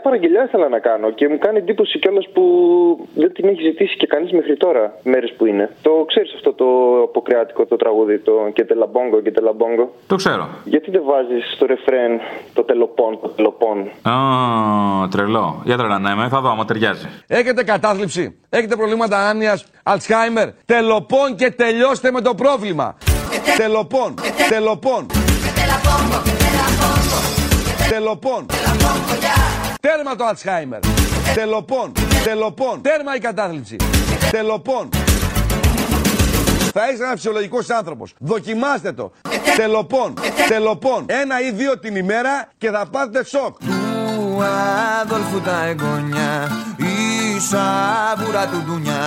μια παραγγελιά ήθελα να κάνω και μου κάνει εντύπωση κιόλας που δεν την έχει ζητήσει και κανείς μέχρι τώρα, μέρες που είναι. Το ξέρεις αυτό το αποκριάτικο το τραγούδι, το και τελαμπόγκο και τελαμπόγκο. Το ξέρω. Γιατί δεν βάζεις στο ρεφρέν το τελοπών, το τελοπών; Α, τρελό. Για τρελανέμε, θα δω άμα ταιριάζει. Έχετε κατάθλιψη, έχετε προβλήματα άνοια, Αλτσχάιμερ. Τελοπών και τελειώστε με το πρόβλημα. Τελοπών, τελοπών. Τελοπών. Τέρμα το Αλτσχάιμερ. Τελοπών, τελοπών. Τέρμα η κατάθλιψη. Τελοπών. Θα είσαι ένας φυσιολογικός άνθρωπος. Δοκιμάστε το. Τελοπών, τελοπών. Ένα ή δύο την ημέρα και θα πάτε σοκ. Του Αδόλφου τα εγγονιά, η σαβούρα του ντουνιά.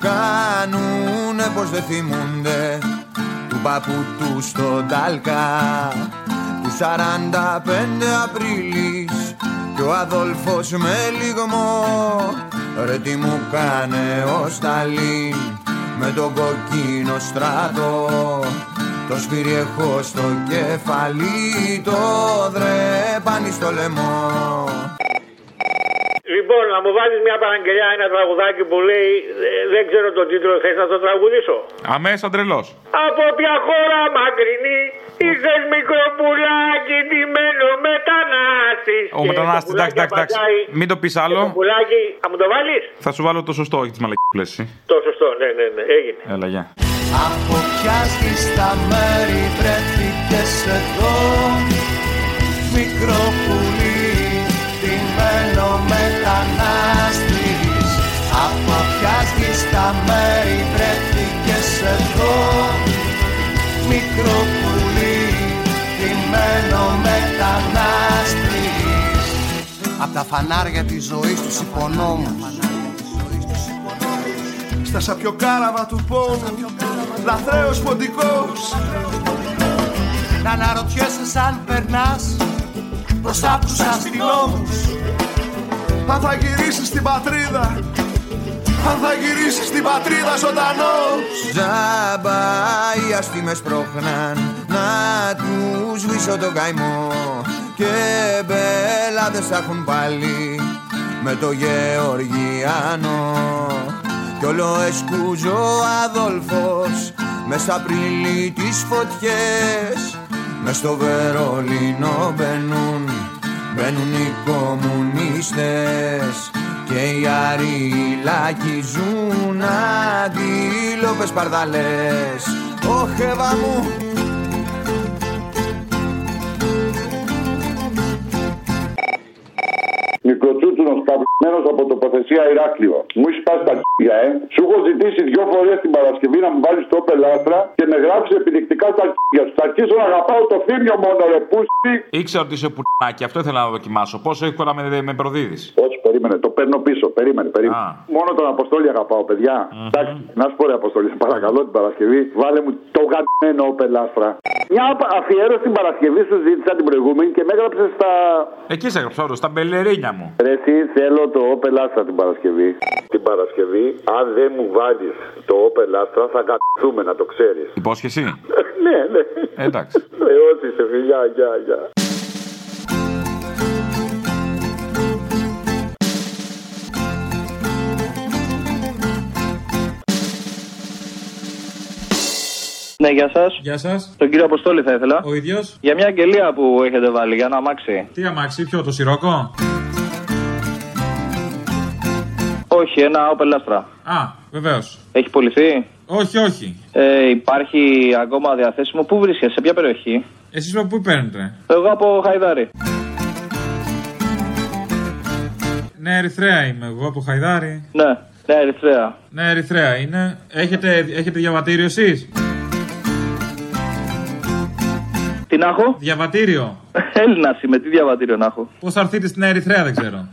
Κάνουνε πως δεν θυμούνται του παππού του στον Τάλκα. Του 45 Απρίλης και ο Αδόλφος με λιγμό Ρε τι μου κάνε ο Σταλίν με τον κοκκίνο στράτο το σφύρι έχω στο κεφάλι, το δρέπανι στο λαιμό Λοιπόν, να μου βάλεις μια παραγγελιά, ένα τραγουδάκι που λέει ε, Δεν ξέρω τον τίτλο, θες να το τραγουδήσω; Αμέσα τρελός. Από ποια χώρα μακρινή είσαι μικρό πουλάκι ντυμένο μετανάστης. Ο μετανάστης, εντάξει, εντάξει, εντάξει. Μην το πεις άλλο. Το πουλάκι, θα μου το βάλεις; Θα σου βάλω το σωστό, όχι τις μαλακίες Το σωστό, ναι, ναι, ναι, έγινε. Έλα, γεια. Από ποια στα μέρη βρέθηκες εδώ φανάρια της ζωής τους υπονόμους. Στα σαπιοκάραβα του πόνου λαθρέος ποντικός. Να αναρωτιέσαι σαν περνάς μπροστά από τους αστυνόμους. Αν θα γυρίσεις στην πατρίδα αν θα γυρίσεις στην πατρίδα ζωντανός. Τζάμπα οι αστήμες πρόχναν να τους σβήσω τον καημό Και μπελάδες θα έχουν πάλι με το Γεωργιάνο κι όλο εσκούζω Αδόλφος μες στα πριλή τις φωτιές. Μες στο Βερολίνο μπαίνουν μπαίνουν οι κομμουνίστες και οι αριλάκοι ζουν αντίλοπες παρδαλές. Ωχ μου Μικροτσούτσουνο καπνμένο από τοποθεσία Ηράκλειο. Μου έχεις πάσει τα αρχίδια, ε. Σου έχω ζητήσει δυο φορές την Παρασκευή να μου βάλεις το πελάστρα και με γράψεις επιδεικτικά στα αρχίδια σου. Θα αρχίσω να αγαπάω το θύμιο μόνο, ρε πούστη. Ήξερα ότι είσαι πουτάκι, αυτό ήθελα να δοκιμάσω. Πόσο εύκολα με, με προδίδεις. Όχι, περίμενε, το παίρνω πίσω. Περίμενε, περίμενε. Α. Μόνο τον Αποστόλη αγαπάω, παιδιά. Εντάξει, να σου πω ρε Αποστόλη, σε παρακαλώ την Παρασκευή, βάλε μου το γαμμένο πελάστρα. Μια αφιέρωση την Παρασκευή σου ζήτησα την προηγούμενη και με έγραψες στα. Εκεί σε έγραψα όρο, στα μπελερίνια μου. Ρε, εσύ θέλω το Opel Astra την Παρασκευή. Την Παρασκευή, αν δεν μου βάλεις το Opel Astra, θα κατηθούμε να το ξέρεις. Υπόσχεση; ναι, ναι. Ε, εντάξει. Ε, ό,τι σε φιλιά, γεια, γεια. Ναι, γεια σας. Γεια σας. Τον κύριο Αποστόλη θα ήθελα. Ο ίδιος. Για μια αγγελία που έχετε βάλει, για να αμάξει. Τι αμάξι, ποιο, το σιρόκο; Όχι, ένα Opel Astra. Α, βεβαίως. Έχει πουληθεί. Όχι, όχι. Ε, υπάρχει ακόμα διαθέσιμο. Πού βρίσκεσαι, σε ποια περιοχή; Εσείς από πού παίρνετε; Εγώ από Χαϊδάρη. Ναι, Ερυθρέα είμαι εγώ από Χαϊδάρη. Ναι, ναι, Ερυθρέα. Ναι, Ερυθρέα είναι. Έχετε, έχετε διαβατήριο εσείς; Να έχω. Διαβατήριο. Έλληνα είμαι, τι διαβατήριο να έχω. Πώς θα έρθετε στην Ερυθρέα δεν ξέρω.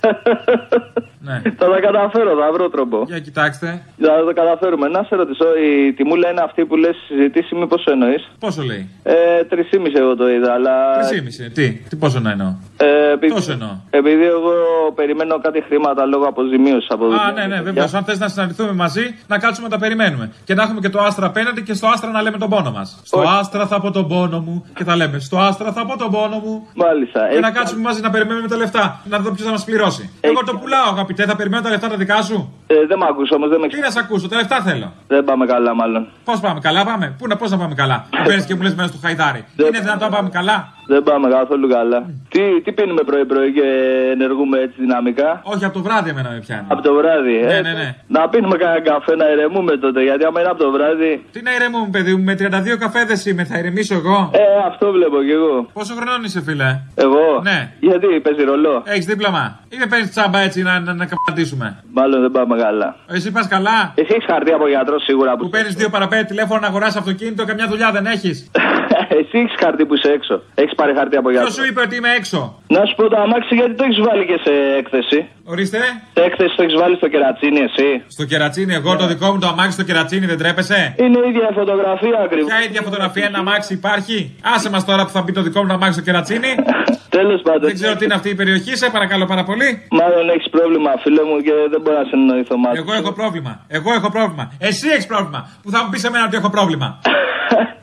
ναι. Θα τα καταφέρω, θα βρω τρόπο. Για κοιτάξτε. Θα το καταφέρουμε. Να σε ρωτήσω, η τιμούλα είναι αυτή που λες συζητήσιμη, πόσο εννοείς; Πόσο λέει; Ε, 3,5 εγώ το είδα, αλλά. 3,5. Τι, τι πόσο να εννοώ; Ε, επει- Τόσο εννοώ. Επειδή εγώ περιμένω κάτι χρήματα λόγω αποζημίωσης από Α, ναι, ναι, βεβαίως. Αν θες να συναντηθούμε μαζί, να κάτσουμε να τα περιμένουμε. Και να έχουμε και το άστρα απέναντι και στο άστρα να λέμε τον πόνο μας. Στο άστρα θα πω τον πόνο μου και θα λέμε Στο άστρα θα πω τον πόνο μου. Μάλιστα. Και Έχεις- να κάτσουμε μαζί να περιμένουμε τα λεφτά. Να δω ποιος θα μας πληρώσει. Εγώ το πουλάω, αγαπητέ, θα περιμένω τα λεφτά τα δικά σου; Ε, δεν με ακούς όμως, δεν με Τι να σε ακούσω, τα λεφτά θέλω. Δεν πάμε καλά μάλλον. Πώς πάμε, καλά πάμε. Πού να, πώς να πάμε καλά. Μου παίρνεις και μου λες μέσα στο χαϊδάρι. Είναι δυνατόν να πάμε καλά; Δεν πάμε καθόλου καλά. Τι, τι πίνουμε πρωί-πρωί και ενεργούμε έτσι δυναμικά; Όχι, από το βράδυ εμένα με πιάνει. Από το βράδυ, ε; Ναι, ναι, ναι. Να πίνουμε κανένα καφέ να ηρεμούμε τότε, γιατί άμα είναι από το βράδυ. Τι να ηρεμούμε, παιδί μου, με 32 καφέδε είμαι, θα ηρεμήσω εγώ. Ε, αυτό βλέπω κι εγώ. Πόσο χρονών είσαι, φίλε; Εγώ; Ναι. Γιατί παίζει ρολό; Έχεις δίπλωμα. Ή με παίρνεις τσάμπα έτσι να, να, να καπαντήσουμε. Μάλλον δεν πάμε καλά. Εσύ πας καλά; Εσύ έχεις χαρτί από γιατρός σίγουρα που. Που παίρνεις δύο παραπέντε τηλέφωνα να αγοράσει αυτοκίνητο, καμιά δουλειά δεν έχεις; Εσύ έχεις χαρτί που είσαι έξω. Έχεις πάρει χαρτί από Ποιος γιατρό. σου είπε ότι είμαι έξω; Να σου πω το αμάξι γιατί το έχεις βάλει και σε έκθεση. Ορίστε. Σε έκθεση το έχεις βάλει στο κερατσίνι, εσύ. Στο κερατσίνι, εγώ το δικό μου το αμάξι στο κερατσίνι δεν τρέπεσαι; Είναι η ίδια η φωτογραφία ακριβώς. Ποια ίδια φωτογραφία ένα αμάξι υπάρχει; Άσε μας τώρα που θα μπει το δικό μου το αμάξι στο κερατσίνι. Τέλος πάντων. Δεν ξέρω τι είναι αυτή η περιοχή, σε παρακαλώ πάρα πολύ. Μάλλον έχεις πρόβλημα, φίλε μου, και δεν μπορώ να συνεννοηθώ μαζί. Εγώ έχω πρόβλημα. Εγώ έχω πρόβλημα. Εσύ έχεις πρόβλημα. Που θα μου πεις εμένα ότι έχω πρόβλημα.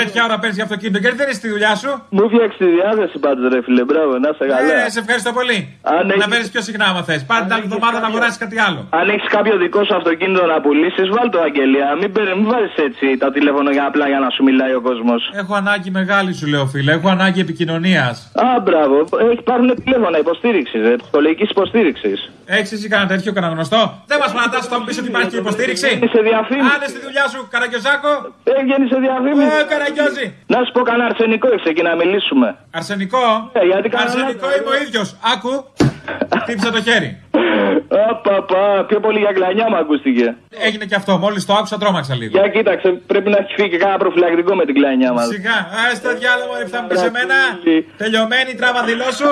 Τέτοια ώρα παίρνει για αυτοκίνητο γιατί δεν είσαι στη δουλειά σου. Μου φτιάξεις τη διάθεση πάντως, ρε φίλε. Μπράβο, να είσαι καλά. Ε, σε ευχαριστώ πολύ. Αν Να έχεις- παίρνει πιο συχνά άμα θες. Πάρε την άλλη εβδομάδα να αγοράσεις κάτι άλλο. Αν έχεις κάποιο δικό σου αυτοκίνητο να πουλήσεις, βάλ το αγγελία. Μην, παίρνει- μην βάζεις έτσι τα τηλέφωνα για απλά για να σου μιλάει ο κόσμος. Έχω ανάγκη μεγάλη σου λέω φίλε. Έχω ανάγκη επικοινωνίας. Α, μπράβο. Έχει πάρουν τηλέφωνα υποστήριξης, ε, ψυχολογικής υποστήριξης. Έχεις εσύ κανένα τέτοιο κανένα γνωστό; Δεν μας παρατάσσει θα μου πεις ότι υπάρχει και υποστήριξη; Είναι σε διαφήμιση. Άντε στη δουλειά σου, Καραγκιόζάκο. Έβγαινε σε διαφήμιση. Ε, Καραγκιόζη. Να σου πω κανένα αρσενικό έχει εκεί να μιλήσουμε. Αρσενικό; Ε, γιατί κανένα Αρσενικό άλλο- είμαι ο ίδιος. Άκου. Χτύπησα το χέρι. Απαπα, πιο πολύ για κλανιά μου ακούστηκε. Έγινε και αυτό. Μόλις το άκουσα, τρόμαξα λίγο. Για κοίταξε, πρέπει να έχει φύγει και κάνα προφυλακτικό με την κλανιά μας. Σιγά, α τα διάλογο, ρε, θα μου πει εμένα. Τελειωμένη η τράβα δηλώσου.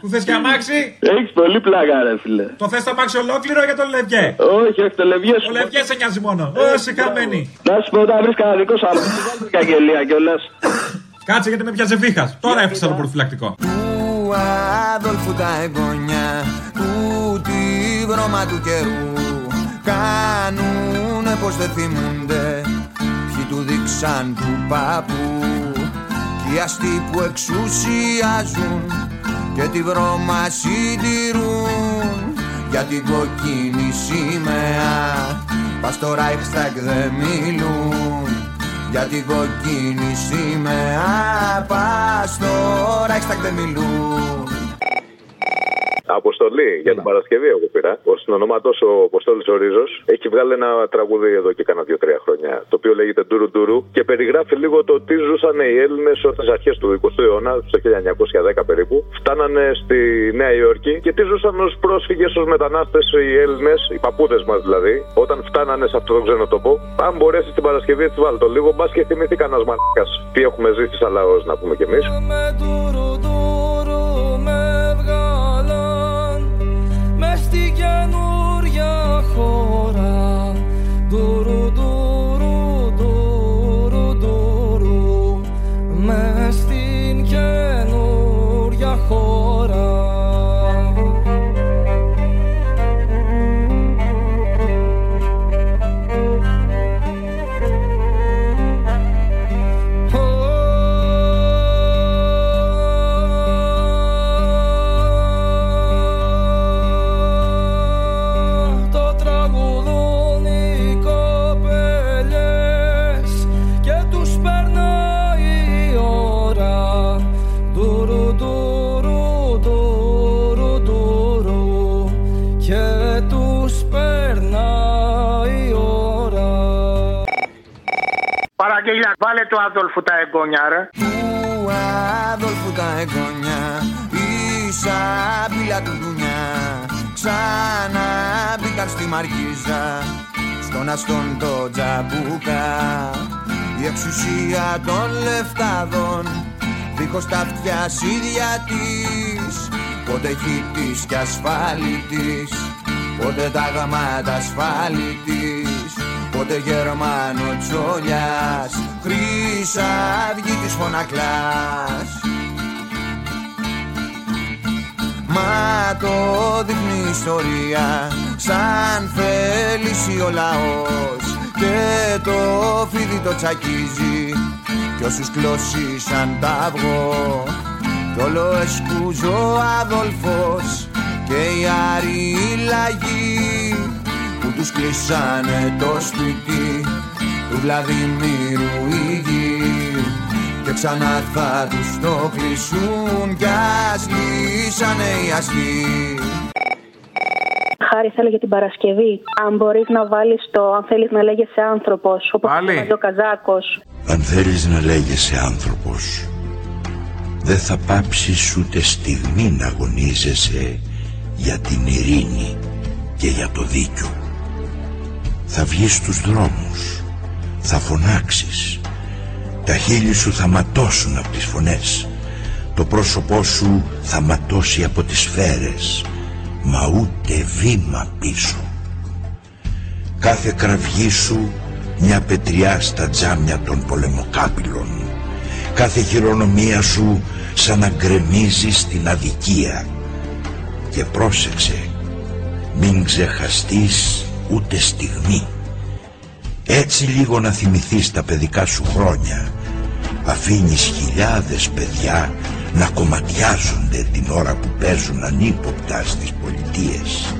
Που θες και αμάξι. Έχεις πολύ πλάκα, ρε φίλε. Το θες το αμάξι ολόκληρο για τον Λευγέ; Όχι, όχι, το λευγέ Ο Λευγέ σε νοιάζει μόνο. Όσοι καμένη. Να σου πω, όταν βρεις κανένα δικό σου αμάξι, βάλτε την καγγελία κιόλας. Κάτσε γιατί με πιάσε βήχα. Τώρα έφτιαξα το προφυλακτικό. του Αδόλφου τα εγγόνια που τη βρώμα του καιρού κάνουνε πως δεν θυμούνται ποιοι του δείξαν του παππού κι οι αστεί που εξουσιάζουν και τη βρώμα συντηρούν για την κοκκίνη σημαία. Πας στο Reichstag δεν μιλούν για την κοκκίνη σημαία. Πας στο Reichstag δεν μιλούν Αποστολή για την Παρασκευή, εγώ πήρα. Ο συνονόματος ο Αποστόλης ο Ρίζος έχει βγάλει ένα τραγούδι εδώ και κάνα δύο-τρία χρόνια. Το οποίο λέγεται Ντουρου Ντουρου και περιγράφει λίγο το τι ζούσαν οι Έλληνες στις αρχές του 20ου αιώνα, στο 1910 περίπου. Φτάνανε στη Νέα Υόρκη και τι ζούσαν ως πρόσφυγες, ως μετανάστες οι Έλληνες, οι παππούδες μας δηλαδή, όταν φτάνανε σε αυτό το ξένο τόπο. Αν μπορέσεις την Παρασκευή, έτσι βάλει το λίγο, μπας και θυμηθεί κανένα μαλάκα. Τι έχουμε ζήσει σαν λαός, να πούμε κι εμείς. Παραγγελιά, βάλε το Άδολφου τα εγγόνια, ρε. του Αδόλφου τα εγγόνια η σάμπηλα του δουνιά ξανά μπήκαν στη Μαργίζα στον αστόν το τζαμπούκα. Η εξουσία των λεφτάδων δίχως τα αυτιά ίδια της. Πότε χίτης και ασφάλιτης πότε τα γαμάτα ασφάλιτης πότε Γερμανο τσόλιας χρυσά αυγή της φωνακλάς. Μα το δείχνει η ιστορία σαν θέληση ο λαός. Και το φίδι το τσακίζει κι όσους κλώσει σαν τα αυγό. Κι όλο εσκούζω ο Αδόλφος και οι άροι λαγοί. Που τους κλείσανε το σπίτι του Βλαδιμίρου η γη και ξανά θα τους το κλείσουν κι ας λύσανε οι ασκοί Χάρη, θέλω για την Παρασκευή. Αν μπορείς να βάλεις το αν θέλεις να λέγεσαι άνθρωπος, όπως ο Καζάκος. Αν θέλεις να λέγεσαι άνθρωπος, δεν θα πάψεις ούτε στιγμή να αγωνίζεσαι για την ειρήνη και για το δίκιο. Θα βγεις στους δρόμους, θα φωνάξεις, τα χείλη σου θα ματώσουν από τις φωνές, το πρόσωπό σου θα ματώσει από τις σφαίρες, μα ούτε βήμα πίσω. Κάθε κραυγή σου μια πετριά στα τζάμια των πολεμοκάπηλων. Κάθε χειρονομία σου σαν να γκρεμίζει στην αδικία. Και πρόσεξε, μην ξεχαστείς ούτε στιγμή. Έτσι λίγο να θυμηθείς τα παιδικά σου χρόνια. Αφήνεις χιλιάδες παιδιά να κομματιάζονται την ώρα που παίζουν ανύποπτα στις πολιτείες.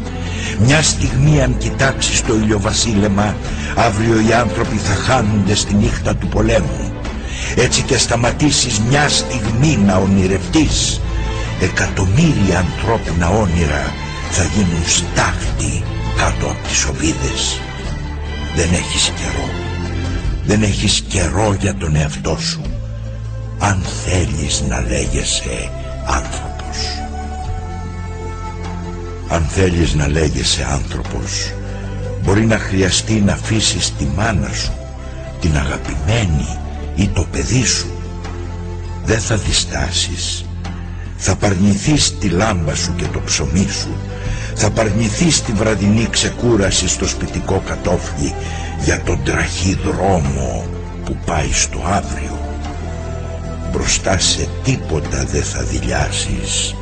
Μια στιγμή αν κοιτάξεις το ηλιοβασίλεμα, αύριο οι άνθρωποι θα χάνονται στη νύχτα του πολέμου. Έτσι και σταματήσεις μια στιγμή να ονειρευτείς, εκατομμύρια ανθρώπινα όνειρα θα γίνουν στάχτη κάτω από τις οβίδες. Δεν έχεις καιρό. Δεν έχεις καιρό για τον εαυτό σου αν θέλεις να λέγεσαι άνθρωπος. Αν θέλεις να λέγεσαι άνθρωπος, μπορεί να χρειαστεί να αφήσεις τη μάνα σου, την αγαπημένη ή το παιδί σου. Δεν θα διστάσεις. Θα παρνηθείς τη λάμπα σου και το ψωμί σου. Θα παρνηθείς τη βραδινή ξεκούραση στο σπιτικό κατόφλι για τον τραχή δρόμο που πάει στο αύριο μπροστά σε τίποτα δεν θα δηλιάσεις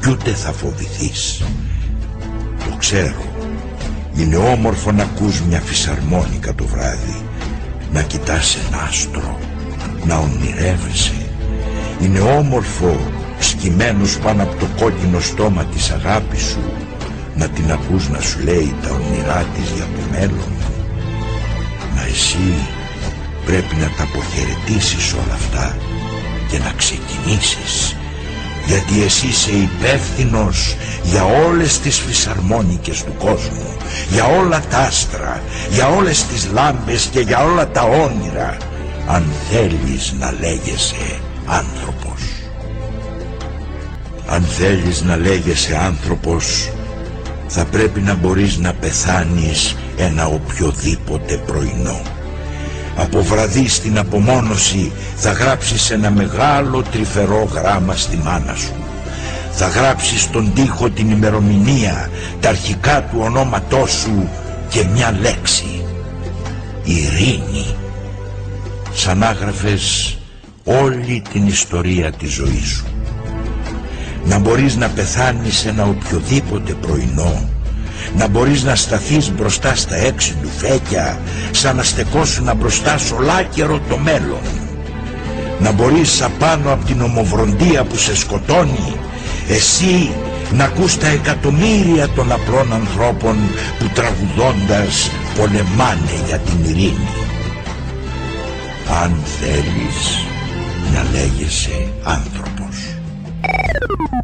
κι ούτε θα φοβηθείς. Το ξέρω. Είναι όμορφο να ακούς μια φυσαρμόνικα το βράδυ, να κοιτάς ένα άστρο, να ονειρεύεσαι. Είναι όμορφο σκυμμένος πάνω από το κόκκινο στόμα της αγάπης σου, να την ακούς να σου λέει τα όνειρά της για το μέλλον. Μα εσύ πρέπει να τα αποχαιρετήσεις όλα αυτά και να ξεκινήσεις γιατί εσύ είσαι υπεύθυνος για όλες τις φυσαρμόνικες του κόσμου για όλα τα άστρα για όλες τις λάμπες και για όλα τα όνειρα αν θέλεις να λέγεσαι άνθρωπος αν θέλεις να λέγεσαι άνθρωπος θα πρέπει να μπορείς να πεθάνεις ένα οποιοδήποτε πρωινό από βραδύ στην απομόνωση θα γράψεις ένα μεγάλο τρυφερό γράμμα στη μάνα σου. Θα γράψεις στον τοίχο την ημερομηνία, τα αρχικά του ονόματός σου και μια λέξη. Ειρήνη. Σαν άγραφες όλη την ιστορία της ζωής σου. Να μπορείς να πεθάνεις ένα οποιοδήποτε πρωινό. Να μπορείς να σταθείς μπροστά στα έξι του φέκια σαν να στεκόσουν μπροστά σ' ολάκερο το μέλλον. Να μπορείς απάνω από την ομοβροντία που σε σκοτώνει εσύ να ακούς τα εκατομμύρια των απλών ανθρώπων που τραγουδώντας πολεμάνε για την ειρήνη. Αν θέλεις να λέγεσαι άνθρωπος